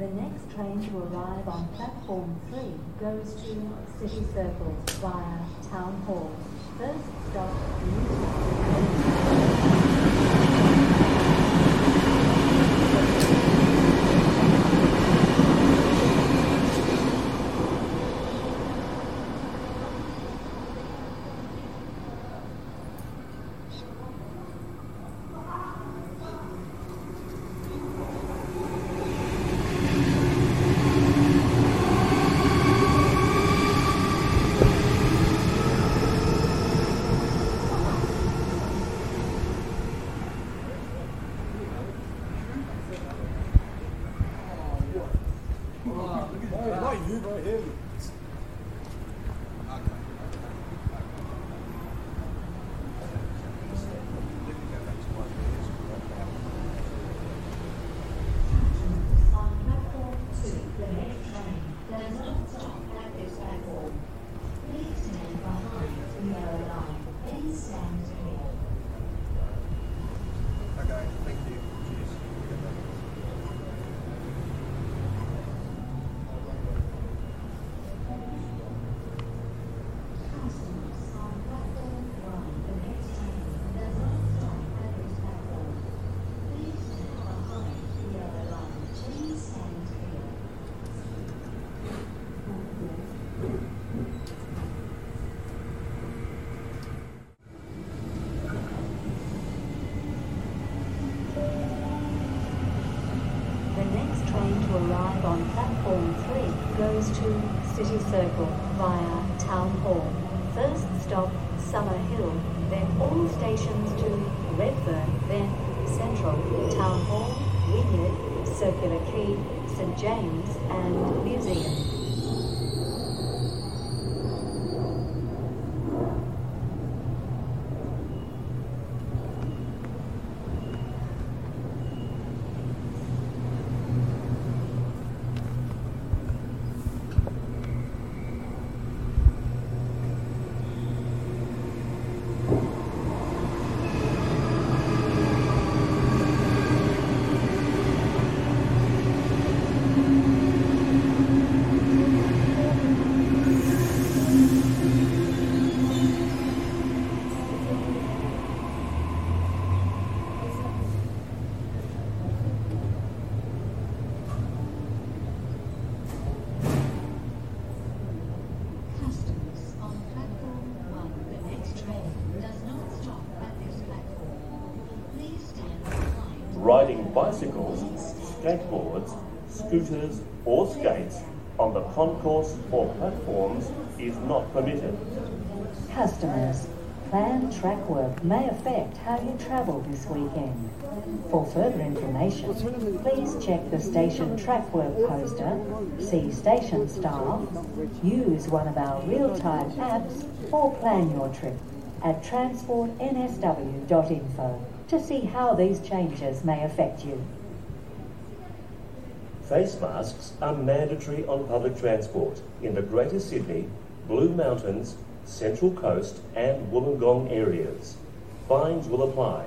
The next train to arrive on platform 3 goes to City Circle via Town Hall. First stop, Newtown. Not you, right here. On platform two, the next train does not stop at this platform. Please stand behind the yellow line. Please stand clear. Okay, thank you. Cheers. Customers on platform one, the next train does not stop at this platform. Please stand behind the yellow line. Please stand clear. The next train to arrive on platform 3 goes to City Circle via Town Hall. First stop, Summer Hill, then all stations to Redfern, then Central, Town Hall, Wynyard, Circular Quay, St James and Museum. Customers on platform one, the next train does not stop at this platform. Please stand behind. Riding bicycles, skateboards, scooters, or skates on the concourse or platforms is not permitted. Customers, planned track work may affect how you travel this weekend. For further information, please check the station track work poster, see station staff, use one of our real-time apps, or plan your trip at transportnsw.info to see how these changes may affect you. Face masks are mandatory on public transport in the Greater Sydney, Blue Mountains, Central Coast, and Wollongong areas. Fines will apply.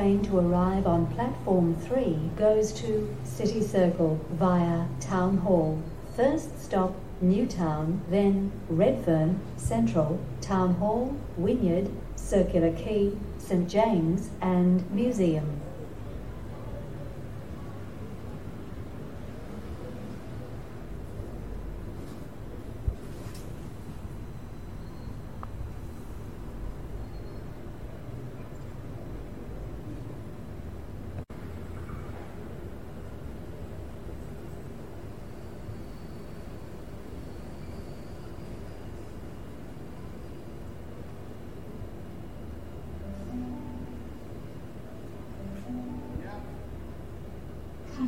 Train to arrive on platform 3 goes to City Circle via Town Hall. First stop Newtown, then Redfern, Central, Town Hall, Wynyard, Circular Quay, St James and Museum.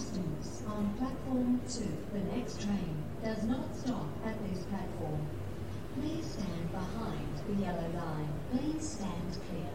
Customs on platform two. The next train does not stop at this platform. Please stand behind the yellow line. Please stand clear.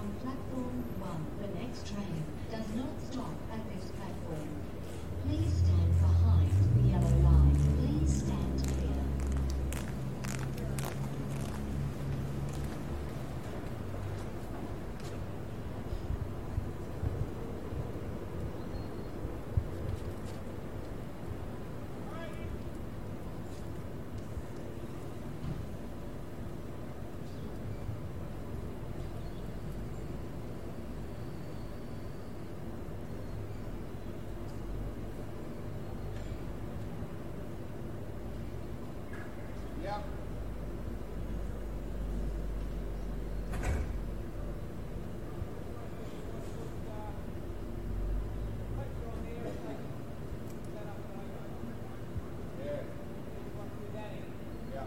on platform 1. The next train does not stop at this platform. Please stand behind the yellow line. Please stand clear. Yep. Yeah. Yeah.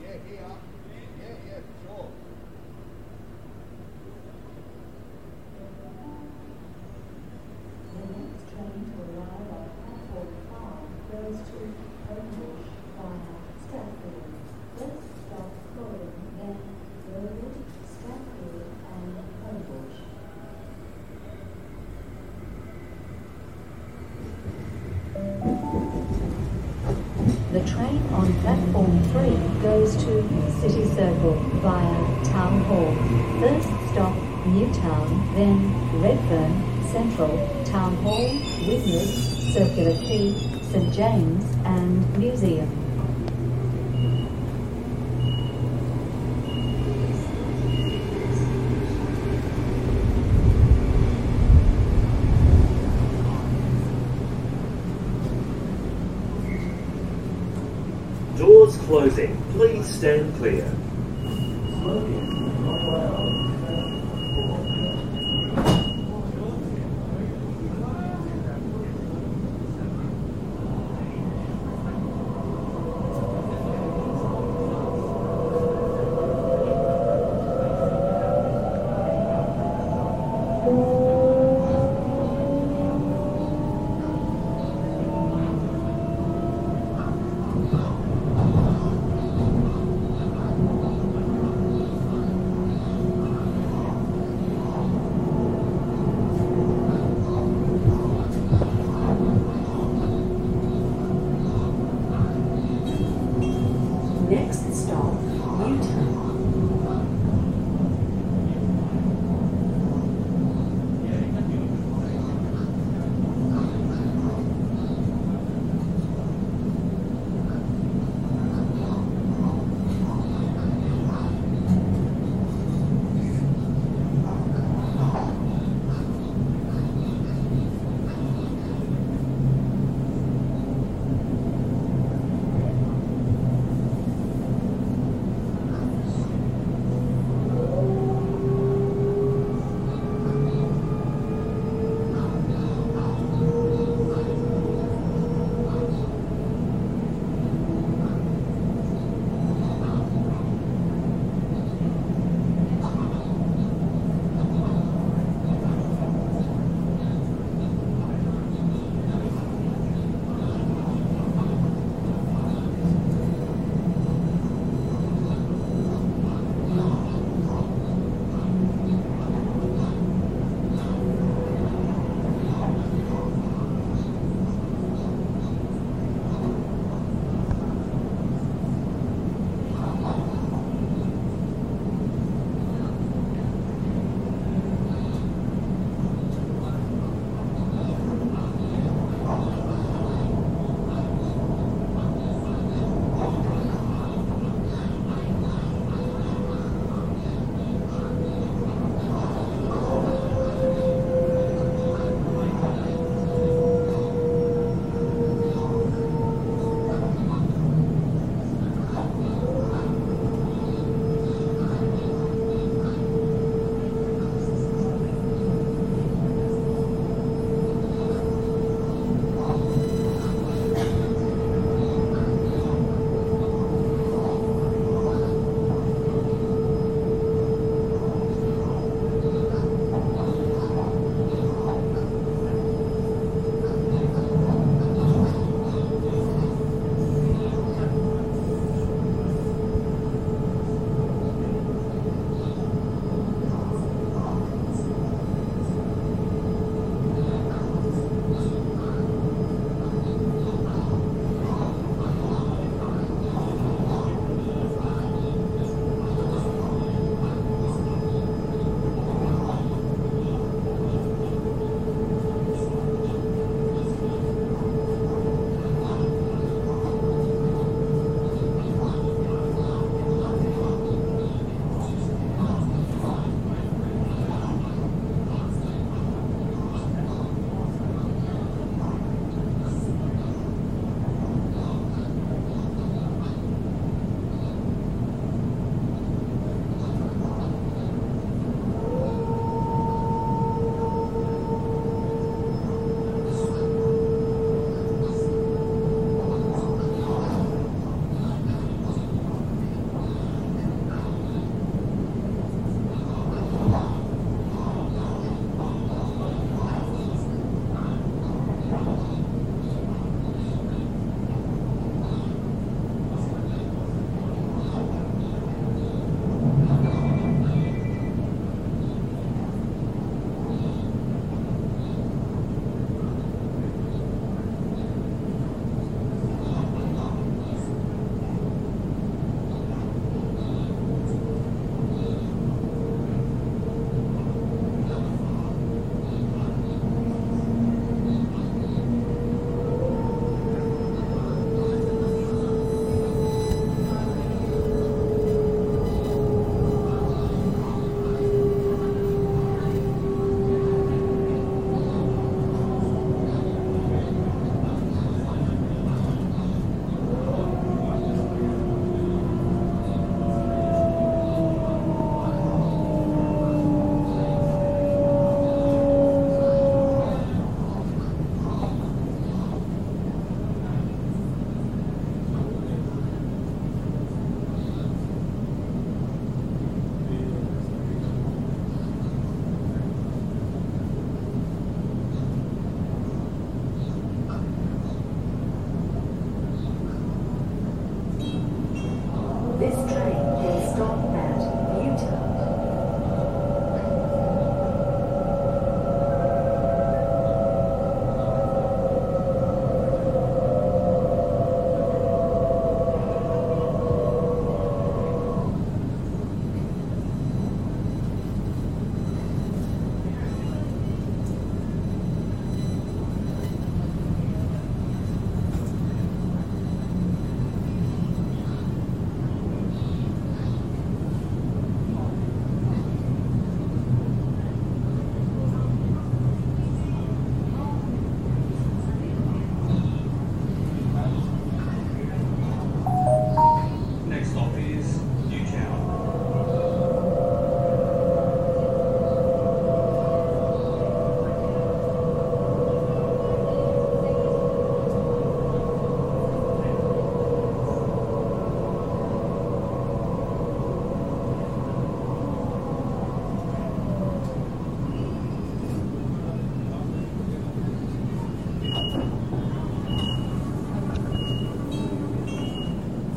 Yeah, here. Yeah, yeah, sure. The next train to arrive on platform 5 goes to Homebush via Strathfield. First stop Croydon, then Burwood, Strathfield and Homebush. The train on platform 3 goes to City Circle via Town Hall. First stop Newtown, then Redfern, Central, Town Hall, Wynyard, Circular Quay, St James and Museum. Closing. Please stand clear.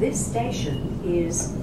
this station is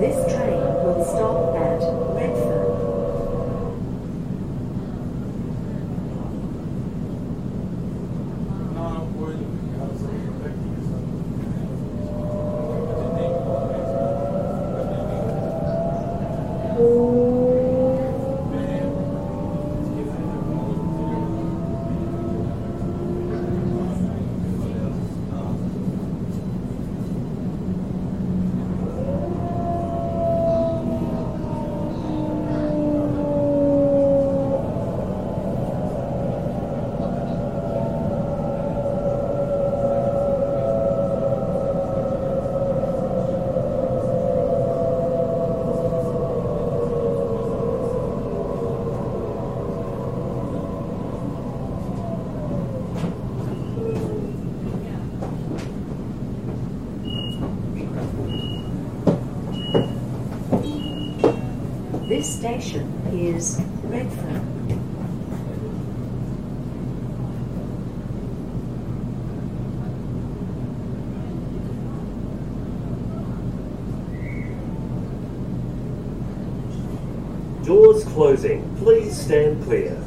this This station is Redfern. Doors closing. Please stand clear.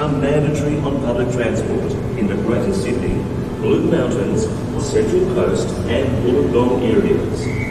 Are mandatory on public transport in the Greater Sydney, Blue Mountains, Central Coast and Wollongong areas.